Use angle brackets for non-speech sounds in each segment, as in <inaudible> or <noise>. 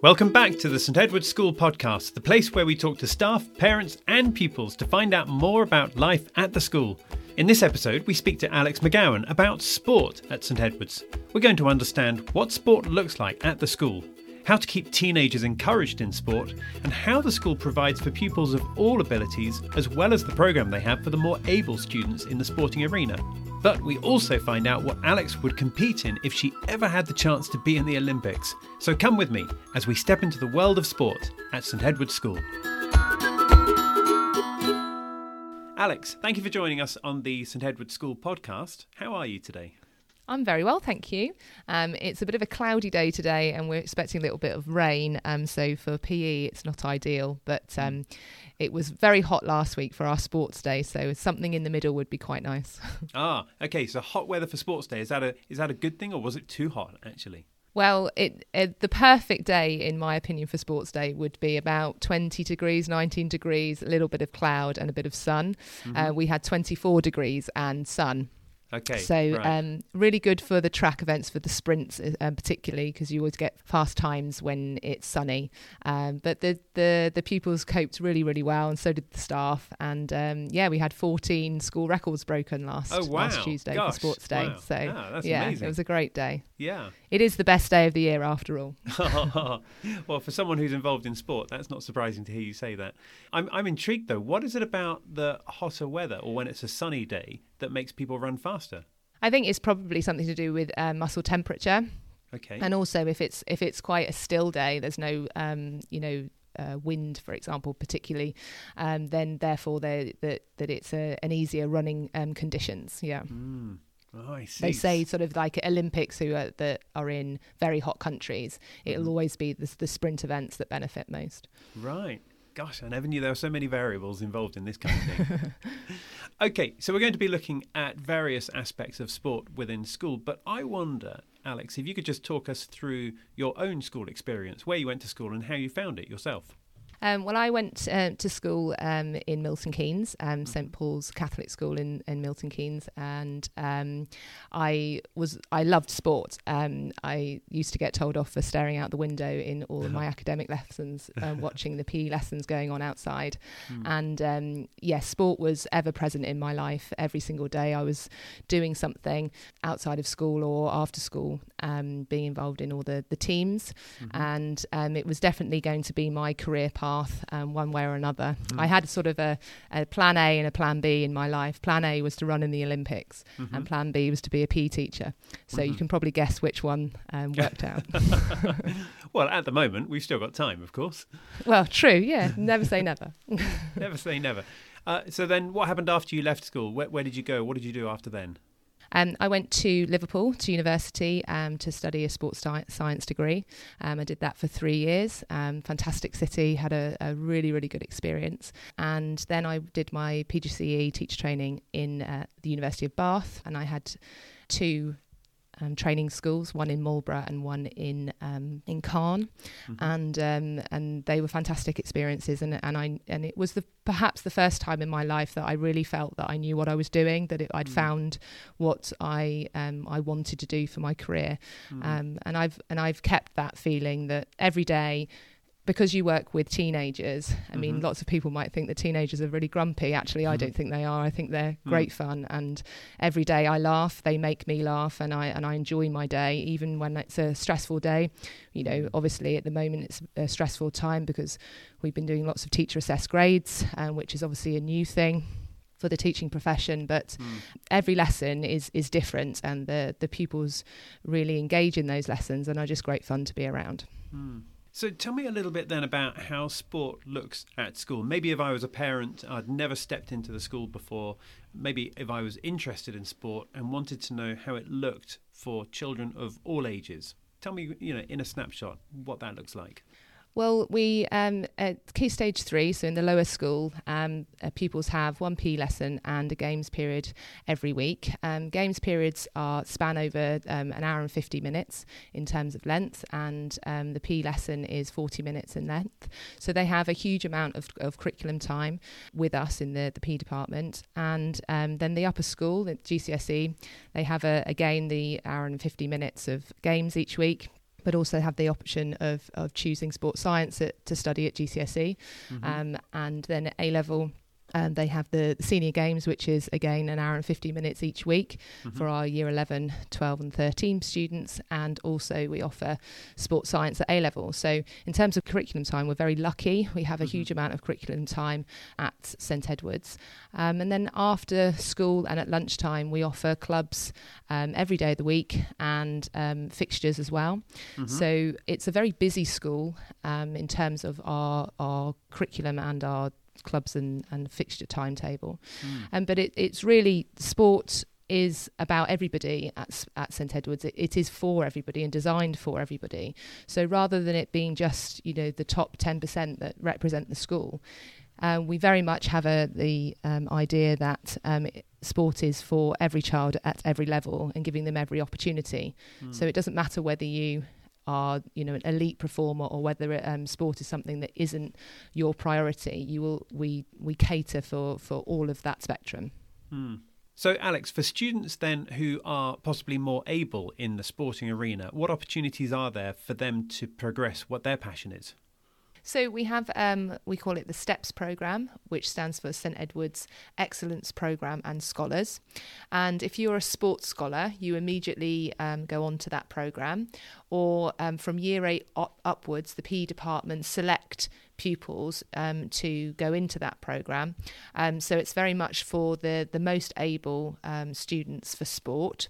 Welcome back to the St Edward's School podcast, the place where we talk to staff, parents, and pupils to find out more about life at the school. In this episode, we speak to Alex McGowan about sport at St Edward's. We're going to understand what sport looks like at the school, how to keep teenagers encouraged in sport, and how the school provides for pupils of all abilities, as well as the programme they have for the more able students in the sporting arena. But we also find out what Alex would compete in if she ever had the chance to be in the Olympics. So come with me as we step into the world of sport at St Edward's School. Alex, thank you for joining us on the St Edward's School podcast. How are you today? I'm very well, thank you. Um, it's a bit of a cloudy day today, and we're expecting a little bit of rain. Um, so for PE, it's not ideal, but um, it was very hot last week for our sports day. So something in the middle would be quite nice. <laughs> ah, okay. So hot weather for sports day is that a is that a good thing, or was it too hot actually? Well, it, it, the perfect day, in my opinion, for sports day would be about 20 degrees, 19 degrees, a little bit of cloud and a bit of sun. Mm-hmm. Uh, we had 24 degrees and sun. Okay. So right. um, really good for the track events for the sprints, um, particularly because you always get fast times when it's sunny. Um, but the, the the pupils coped really really well, and so did the staff. And um, yeah, we had 14 school records broken last oh, wow. last Tuesday Gosh. for Sports Day. Wow. So yeah, yeah amazing. it was a great day. Yeah. It is the best day of the year after all. <laughs> well, for someone who's involved in sport, that's not surprising to hear you say that. I'm, I'm intrigued though. What is it about the hotter weather or when it's a sunny day that makes people run faster? I think it's probably something to do with uh, muscle temperature. Okay. And also, if it's if it's quite a still day, there's no um, you know uh, wind, for example, particularly, um, then therefore that that it's a, an easier running um, conditions. Yeah. Mm. Oh, I see. They say sort of like Olympics who are, that are in very hot countries, it'll mm. always be the, the sprint events that benefit most. Right. Gosh, I never knew there were so many variables involved in this kind of thing. <laughs> okay, so we're going to be looking at various aspects of sport within school, but I wonder, Alex, if you could just talk us through your own school experience, where you went to school and how you found it yourself. Um, well, I went uh, to school um, in Milton Keynes, um, St Paul's Catholic School in, in Milton Keynes, and um, I was I loved sport. Um, I used to get told off for staring out the window in all of my <laughs> academic lessons, um, watching the PE <laughs> lessons going on outside, mm. and yes, sport was ever present in my life. Every single day, I was doing something outside of school or after school, being involved in all the the teams, mm-hmm. and it was definitely going to be my career path path um, one way or another. Mm. I had sort of a, a, plan A and a plan B in my life. Plan A was to run in the Olympics, mm-hmm. and plan B was to be a PE teacher. So mm-hmm. you can probably guess which one um, worked out. <laughs> well, at the moment, we've still got time, of course. Well, true, yeah. Never say never. <laughs> never say never. Uh, so then, what happened after you left school? Where, where did you go? What did you do after then? Um, I went to Liverpool to university um, to study a sports science degree. Um, I did that for three years. Um, fantastic city, had a, a, really, really good experience. And then I did my PGCE teacher training in uh, the University of Bath, and I had two um, training schools, one in Marlborough and one in um, in Calne, mm-hmm. and um, and they were fantastic experiences. And and I and it was the perhaps the first time in my life that I really felt that I knew what I was doing, that it, I'd mm. found what I um, I wanted to do for my career, mm. and I've and I've kept that feeling that every day because you work with teenagers, I mean, mm-hmm. lots of people might think that teenagers are really grumpy. Actually, mm-hmm. I don't think they are. I think they're mm. great fun, and every day I laugh. They make me laugh, and I and I enjoy my day, even when it's a stressful day. You know, mm. obviously at the moment it's a stressful time because we've been doing lots of teacher assessed grades, um, which is obviously a new thing for the teaching profession but mm. every lesson is is different and the the pupils really engage in those lessons and are just great fun to be around mm. So tell me a little bit then about how sport looks at school. Maybe if I was a parent, I'd never stepped into the school before. Maybe if I was interested in sport and wanted to know how it looked for children of all ages. Tell me, you know, in a snapshot, what that looks like. Well, we um, at Key Stage Three, so in the lower school, um, uh, pupils have one P lesson and a games period every week. Um, games periods are span over um, an hour and fifty minutes in terms of length, and um, the P lesson is forty minutes in length. So they have a huge amount of, of curriculum time with us in the the P department, and um, then the upper school at GCSE, they have a, again the hour and fifty minutes of games each week but also have the option of, of choosing sports science at, to study at GCSE. Mm-hmm. Um, and then at A level, um, they have the senior games, which is again an hour and 50 minutes each week mm-hmm. for our year 11, 12, and 13 students. And also, we offer sports science at A level. So, in terms of curriculum time, we're very lucky. We have a mm-hmm. huge amount of curriculum time at St Edward's. Um, and then after school and at lunchtime, we offer clubs um, every day of the week and um, fixtures as well. Mm-hmm. So, it's a very busy school um, in terms of our, our curriculum and our clubs and, and fixture timetable. Mm. Um, but it, it's really sport is about everybody at, at St Edwards. It, it is for everybody and designed for everybody. So rather than it being just you know the top ten percent that represent the school, um, we very much have a, the um, idea that um, sport is for every child at every level and giving them every opportunity. Mm. So it doesn't matter whether you are you know an elite performer or whether um, sport is something that isn't your priority you will we we cater for for all of that spectrum hmm. so alex for students then who are possibly more able in the sporting arena what opportunities are there for them to progress what their passion is so we have, um, we call it the STEPS program, which stands for St Edward's Excellence Program and Scholars. And if you're a sports scholar, you immediately um, go on to that program. Or um, from year eight up- upwards, the P department select pupils um, to go into that program. Um, so it's very much for the, the most able um, students for sport.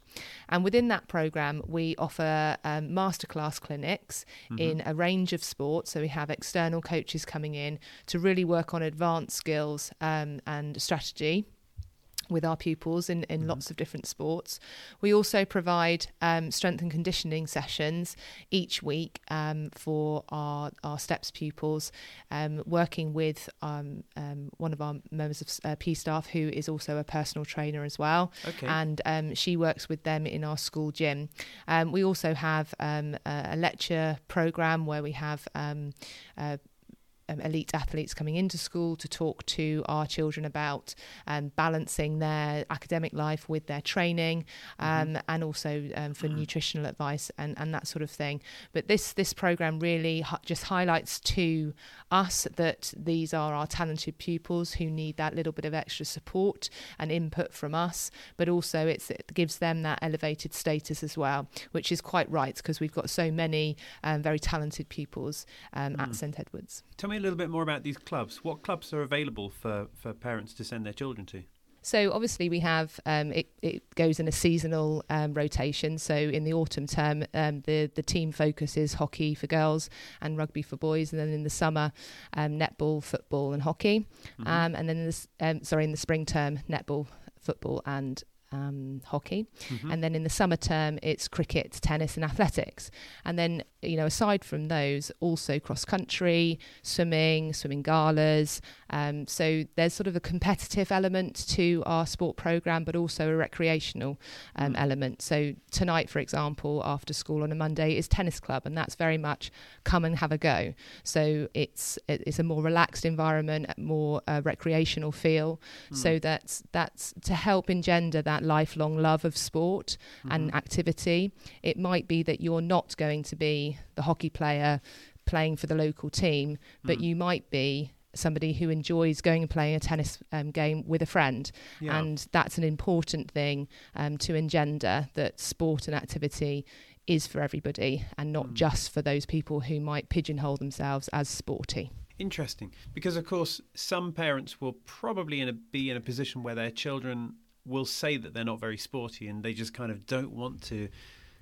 And within that program, we offer um, masterclass clinics mm-hmm. in a range of sports. So we have external coaches coming in to really work on advanced skills um, and strategy with our pupils in, in mm-hmm. lots of different sports. We also provide um, strength and conditioning sessions each week um, for our, our STEPS pupils, um, working with um, um, one of our members of uh, P staff who is also a personal trainer as well. Okay. And um, she works with them in our school gym. we also have a, a, lecture program where we have uh, um, elite athletes coming into school to talk to our children about um, balancing their academic life with their training um, mm-hmm. and also um, for mm-hmm. nutritional advice and, and that sort of thing. But this this program really hu- just highlights to us that these are our talented pupils who need that little bit of extra support and input from us, but also it gives them that elevated status as well, which is quite right because we've got so many um, very talented pupils um, mm. at St Edwards. Tell me a little bit more about these clubs. What clubs are available for, for parents to send their children to? So obviously we have um, it, it goes in a seasonal um, rotation. So in the autumn term, um, the the team focus is hockey for girls and rugby for boys, and then in the summer, um, netball, football, and hockey. Mm-hmm. Um, and then in the, um, sorry in the spring term, netball, football, and um, hockey, mm-hmm. and then in the summer term it's cricket, tennis, and athletics. And then you know aside from those, also cross country, swimming, swimming galas. Um, so there's sort of a competitive element to our sport program, but also a recreational um, mm. element. So tonight, for example, after school on a Monday is tennis club, and that's very much come and have a go. So it's it's a more relaxed environment, more uh, recreational feel. Mm. So that's that's to help engender that that lifelong love of sport mm-hmm. and activity. It might be that you're not going to be the hockey player playing for the local team, but mm. you might be somebody who enjoys going and playing a tennis um, game with a friend. Yeah. And that's an important thing um, to engender that sport and activity is for everybody and not mm. just for those people who might pigeonhole themselves as sporty. Interesting, because of course some parents will probably in a, be in a position where their children will say that they're not very sporty and they just kind of don't want to.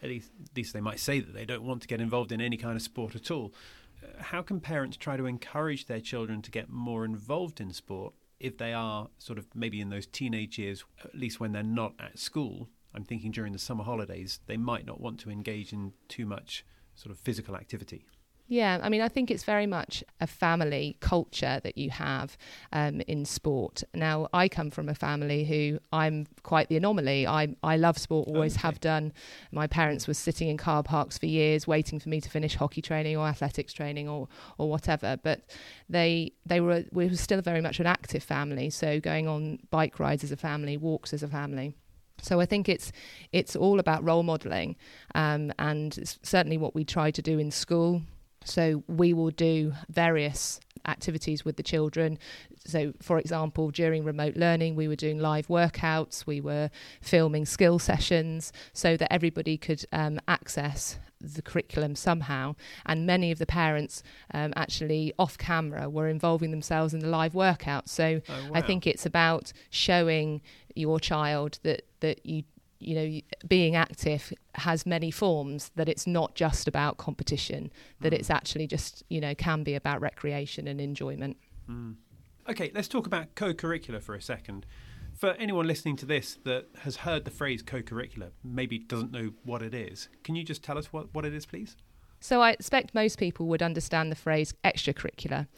At least, at least they might say that they don't want to get involved in any kind of sport at all. Uh, how can parents try to encourage their children to get more involved in sport if they are sort of maybe in those teenage years, at least when they're not at school? I'm thinking during the summer holidays, they might not want to engage in too much sort of physical activity. Yeah, I mean, I think it's very much a family culture that you have um, in sport. Now, I come from a family who I'm quite the anomaly. I I love sport, always okay. have done. My parents were sitting in car parks for years, waiting for me to finish hockey training or athletics training or or whatever. But they they were we were still very much an active family. So going on bike rides as a family, walks as a family. So I think it's it's all about role modelling, um, and it's certainly what we try to do in school. So we will do various activities with the children. So, for example, during remote learning, we were doing live workouts, we were filming skill sessions so that everybody could um, access the curriculum somehow. And many of the parents um, actually off camera were involving themselves in the live workouts. So Oh, wow. I think it's about showing your child that, that you you know being active has many forms that it's not just about competition that Mm. it's actually just you know can be about recreation and enjoyment Mm. Okay, let's talk about co curricular for a second. For anyone listening to this that has heard the phrase co curricular, maybe doesn't know what it is, can you just tell us what, what it is, please? So I expect most people would understand the phrase extracurricular,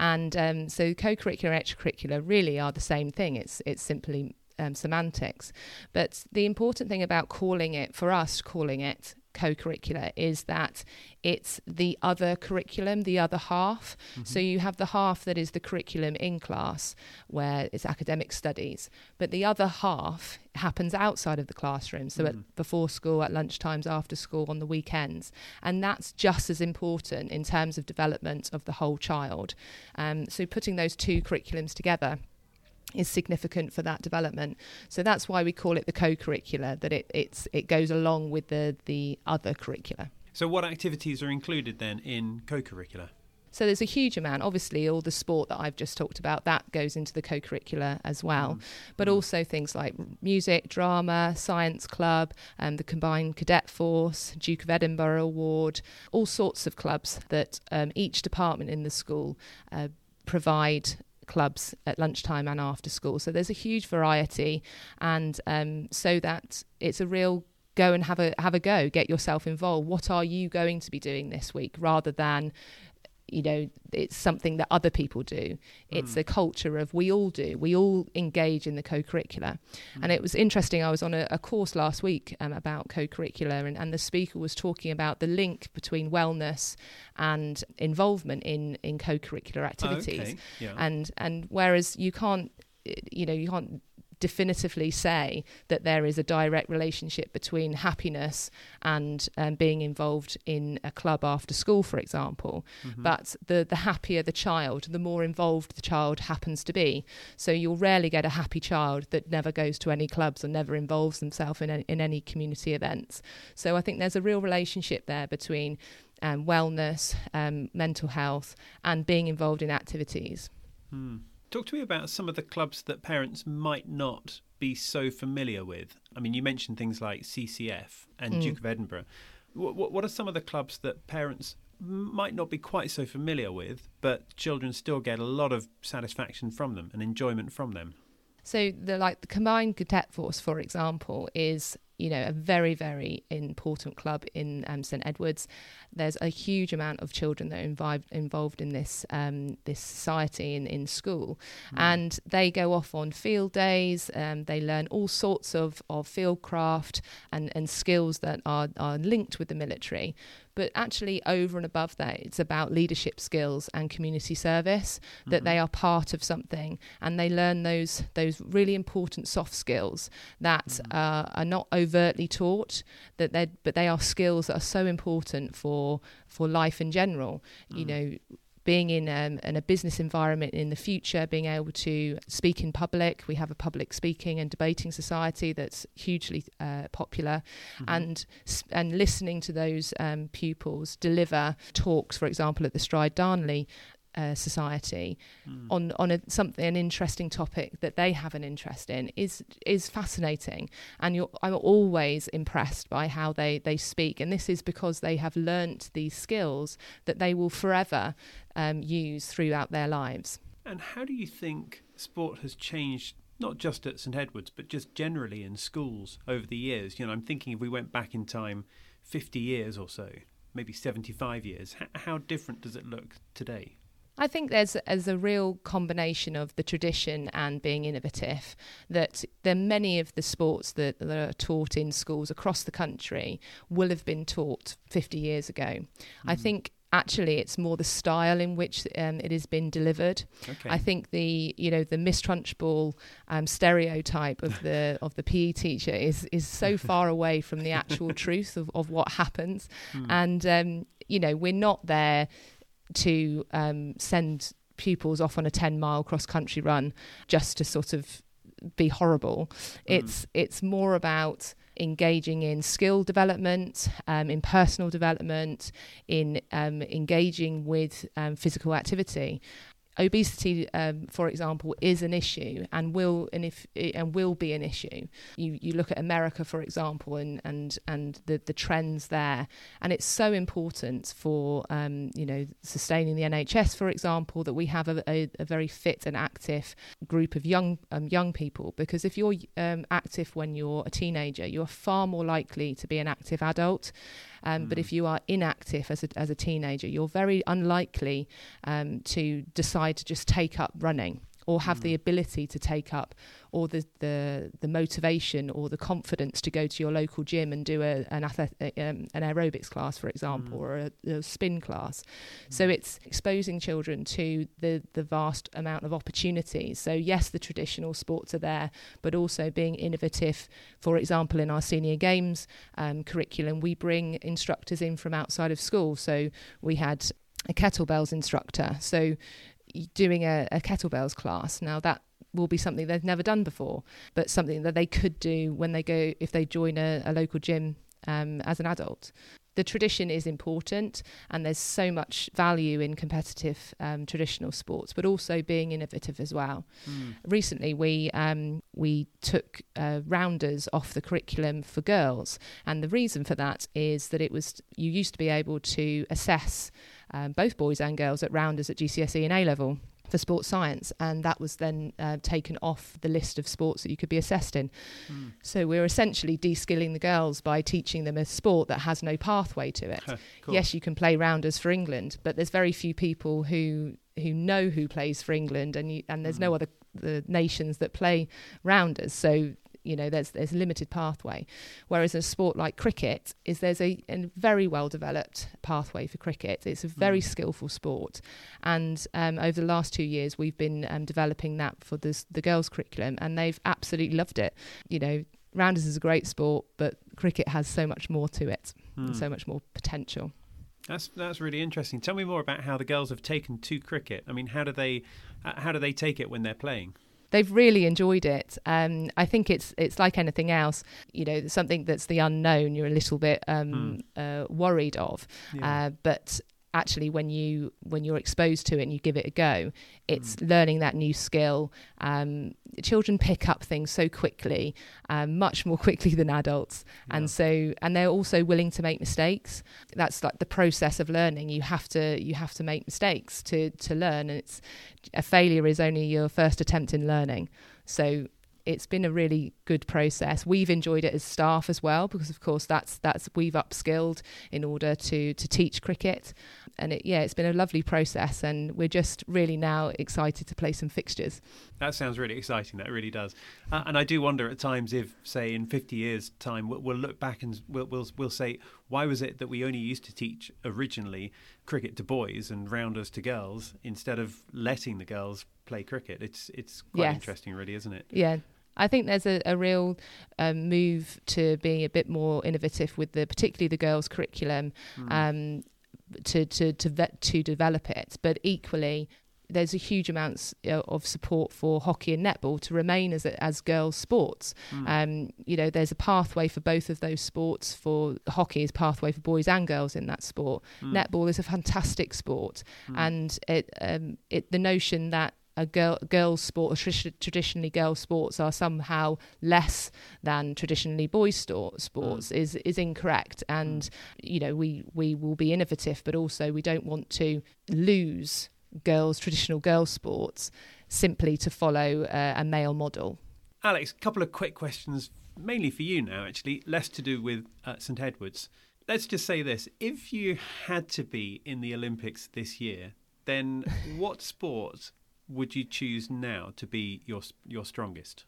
and um, so co-curricular and extracurricular really are the same thing. It's it's simply um, semantics, but the important thing about calling it for us calling it co-curricular is that it's the other curriculum, the other half. So you have the half that is the curriculum in class, where it's academic studies, but the other half happens outside of the classroom. So Mm. at before school, at lunchtimes, after school, on the weekends, and that's just as important in terms of development of the whole child. Um, so putting those two curriculums together is significant for that development. So that's why we call it the co-curricular. That it it's it goes along with the the other curricula. So, what activities are included then in co curricular? So there's a huge amount. Obviously, all the sport that I've just talked about that goes into the co-curricular as well, Mm. but Mm. also things like music, drama, science club, and the combined cadet force, Duke of Edinburgh Award, all sorts of clubs that um, each department in the school uh, provide clubs at lunchtime and after school. So there's a huge variety, and um, so that it's a real go and have a have a go, get yourself involved. What are you going to be doing this week, rather than you know it's something that other people do it's Mm. a culture of we all do we all engage in the co-curricular and it was interesting i was on a, a course last week um, about co-curricular and, and the speaker was talking about the link between wellness and involvement in in co-curricular activities Okay. Yeah. and and whereas you can't you know you can't definitively say that there is a direct relationship between happiness and um, being involved in a club after school for example Mhm. but the the happier the child the more involved the child happens to be so you'll rarely get a happy child that never goes to any clubs or never involves themselves in any, in any community events so i think there's a real relationship there between um, wellness um, mental health and being involved in activities Hmm. Talk to me about some of the clubs that parents might not be so familiar with. I mean, you mentioned things like CCF and Mm. Duke of Edinburgh. What, what, what are some of the clubs that parents might not be quite so familiar with, but children still get a lot of satisfaction from them and enjoyment from them? So the like the combined cadet force, for example, is you know a very very important club in um, St Edwards. There's a huge amount of children that are involved involved in this um, this society in in school, and they go off on field days. Um, they learn all sorts of of field craft and and skills that are are linked with the military. But actually, over and above that, it's about leadership skills and community service. That Mhm. they are part of something, and they learn those those really important soft skills that Mhm. uh, are not overtly taught. That they but they are skills that are so important for for life in general. You Mm. know. Being in, um, in a business environment in the future, being able to speak in public. We have a public speaking and debating society that's hugely uh, popular Mhm. and and listening to those um, pupils deliver talks, for example, at the Stride Darnley uh, Society Mm. on on a, something an interesting topic that they have an interest in is is fascinating, and you're, I'm always impressed by how they they speak, and this is because they have learnt these skills that they will forever um, use throughout their lives. And how do you think sport has changed, not just at St Edwards, but just generally in schools over the years? You know, I'm thinking if we went back in time 50 years or so, maybe 75 years, how different does it look today? I think there's as a real combination of the tradition and being innovative. That there many of the sports that, that are taught in schools across the country will have been taught 50 years ago. I Mm. think actually it's more the style in which um, it has been delivered. Okay. I think the you know the Miss Trunchbull um, stereotype of the <laughs> of the PE teacher is is so <laughs> far away from the actual truth of, of what happens, Hmm. and um, you know we're not there to um, send pupils off on a 10 mile cross country run just to sort of be horrible. It's it's more about engaging in skill development um, in personal development in um, engaging with um, physical activity obesity, um, for example, is an issue and will and if and will be an issue. You you look at America, for example, and and and the the trends there, and it's so important for um, you know sustaining the NHS, for example, that we have a, a, a very fit and active group of young um, young people. Because if you're um, active when you're a teenager, you're far more likely to be an active adult. Um, But if you are inactive as a, as a teenager, you're very unlikely um, to decide to just take up running or have the ability to take up or the, the the motivation or the confidence to go to your local gym and do a, an athletic, um, an aerobics class, for example, or a, a spin class. So it's exposing children to the the vast amount of opportunities. So yes, the traditional sports are there, but also being innovative. For example, in our senior games um, curriculum, we bring instructors in from outside of school. So we had a kettlebells instructor. So doing a, a kettlebells class now that will be something they've never done before, but something that they could do when they go if they join a, a local gym um, as an adult. The tradition is important, and there's so much value in competitive um, traditional sports, but also being innovative as well. Recently, we um, we took uh, rounders off the curriculum for girls, and the reason for that is that it was you used to be able to assess um, both boys and girls at rounders at GCSE and A level for sports science, and that was then uh, taken off the list of sports that you could be assessed in. So we're essentially de-skilling the girls by teaching them a sport that has no pathway to it. <laughs> Cool. Yes, you can play rounders for England, but there's very few people who who know who plays for England, and you, and there's no other the nations that play rounders. So you know there's there's a limited pathway. Whereas a sport like cricket is there's a, a very well developed pathway for cricket. It's a very skillful sport, and um, over the last two years we've been um, developing that for the the girls curriculum, and they've absolutely loved it. You know. Rounders is a great sport, but cricket has so much more to it, and so much more potential. That's that's really interesting. Tell me more about how the girls have taken to cricket. I mean, how do they uh, how do they take it when they're playing? They've really enjoyed it. Um, I think it's it's like anything else, you know, something that's the unknown. You're a little bit um, uh, worried of, Yeah. uh, but actually, when you when you're exposed to it and you give it a go, it's learning that new skill. Um, children pick up things so quickly, um, much more <laughs> quickly than adults, and so and they're also willing to make mistakes. That's like the process of learning. You have to you have to make mistakes to to learn, and it's a failure is only your first attempt in learning. So it's been a really good process. We've enjoyed it as staff as well because, of course, that's that's we've upskilled in order to to teach cricket, and it, yeah, it's been a lovely process, and we're just really now excited to play some fixtures. That sounds really exciting. That really does. Uh, and I do wonder at times if, say, in 50 years' time, we'll, we'll look back and we'll, we'll we'll say, why was it that we only used to teach originally cricket to boys and rounders to girls instead of letting the girls play cricket? It's it's quite Yes. interesting, really, isn't it? Yeah. I think there's a, a real um, move to being a bit more innovative with the, particularly the girls' curriculum, um, to to to vet, to develop it. But equally, there's a huge amounts uh, of support for hockey and netball to remain as as girls' sports. Um, you know, there's a pathway for both of those sports. For hockey is pathway for boys and girls in that sport. Netball is a fantastic sport, and it um, it the notion that a girl girls sport or tradi- traditionally girls sports are somehow less than traditionally boys sports is is incorrect. And you know we we will be innovative but also we don't want to lose girls traditional girls sports simply to follow uh, a male model. Alex, a couple of quick questions, mainly for you now, actually, less to do with uh, St Edwards. Let's just say this. If you had to be in the Olympics this year, then <laughs> what sport would you choose now to be your your strongest?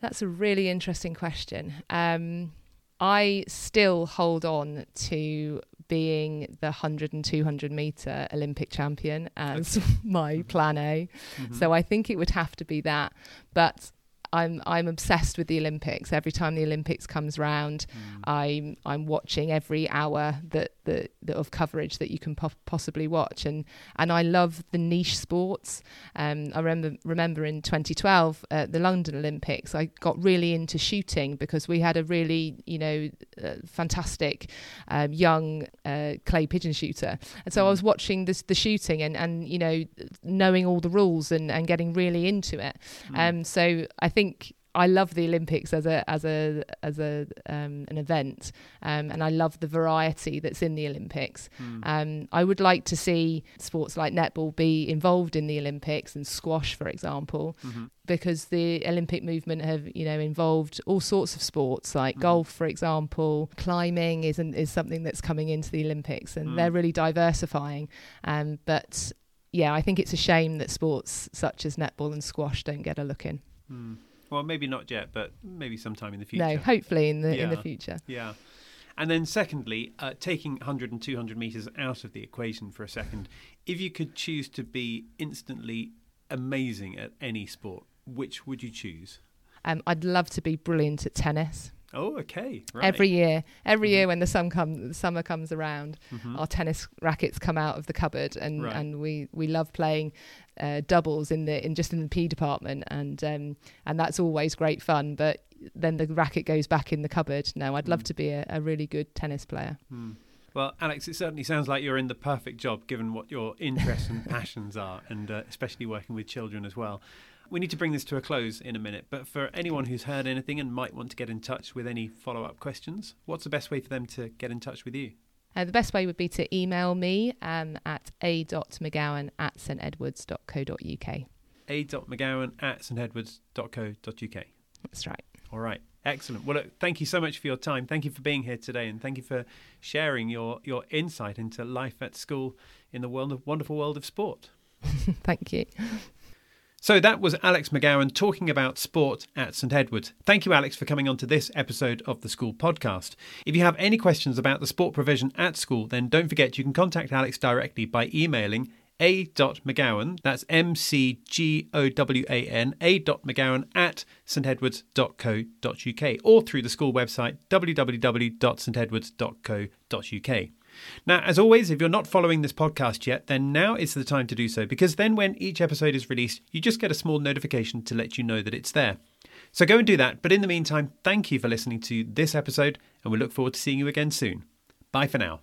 That's a really interesting question. Um, I still hold on to being the 100 and 200 meter Olympic champion as <laughs> my plan A. Mm-hmm. So I think it would have to be that. But I'm I'm obsessed with the Olympics. Every time the Olympics comes round, mm. I'm I'm watching every hour that, that, that of coverage that you can po- possibly watch, and and I love the niche sports. Um, I remember remember in 2012 at the London Olympics, I got really into shooting because we had a really you know uh, fantastic um, young uh, clay pigeon shooter, and so mm. I was watching this the shooting and and you know knowing all the rules and and getting really into it. Mm. Um, so I think think I love the Olympics as a as a as a um, an event, um, and I love the variety that's in the Olympics. Mm. Um, I would like to see sports like netball be involved in the Olympics and squash, for example, mm-hmm. because the Olympic movement have you know involved all sorts of sports like mm. golf, for example. Climbing is an, is something that's coming into the Olympics, and mm. they're really diversifying. Um, but yeah, I think it's a shame that sports such as netball and squash don't get a look in. Well, maybe not yet, but maybe sometime in the future. No, hopefully in the yeah. in the future. Yeah. And then, secondly, uh, taking 100 and 200 meters out of the equation for a second, if you could choose to be instantly amazing at any sport, which would you choose? Um, I'd love to be brilliant at tennis. Oh, okay. Right. Every year, every mm-hmm. year when the sun comes, the summer comes around, mm-hmm. our tennis rackets come out of the cupboard, and, right. and we, we love playing uh, doubles in the in just in the P department, and um, and that's always great fun. But then the racket goes back in the cupboard. No, I'd love mm. to be a, a, really good tennis player. Mm. Well, Alex, it certainly sounds like you're in the perfect job, given what your interests and <laughs> passions are, and uh, especially working with children as well. We need to bring this to a close in a minute, but for anyone who's heard anything and might want to get in touch with any follow up questions, what's the best way for them to get in touch with you? Uh, the best way would be to email me um, at a.mcgowan at stedwards.co.uk. a.mcgowan at stedwards.co.uk. That's right. All right. Excellent. Well, look, thank you so much for your time. Thank you for being here today, and thank you for sharing your, your insight into life at school in the world of, wonderful world of sport. <laughs> thank you. So that was Alex McGowan talking about sport at St Edward's. Thank you, Alex, for coming on to this episode of the School Podcast. If you have any questions about the sport provision at school, then don't forget you can contact Alex directly by emailing a.mcgowan, that's M C G O W A N, a.mcgowan at stedwards.co.uk, or through the school website www.stedwards.co.uk. Now, as always, if you're not following this podcast yet, then now is the time to do so because then when each episode is released, you just get a small notification to let you know that it's there. So go and do that. But in the meantime, thank you for listening to this episode, and we look forward to seeing you again soon. Bye for now.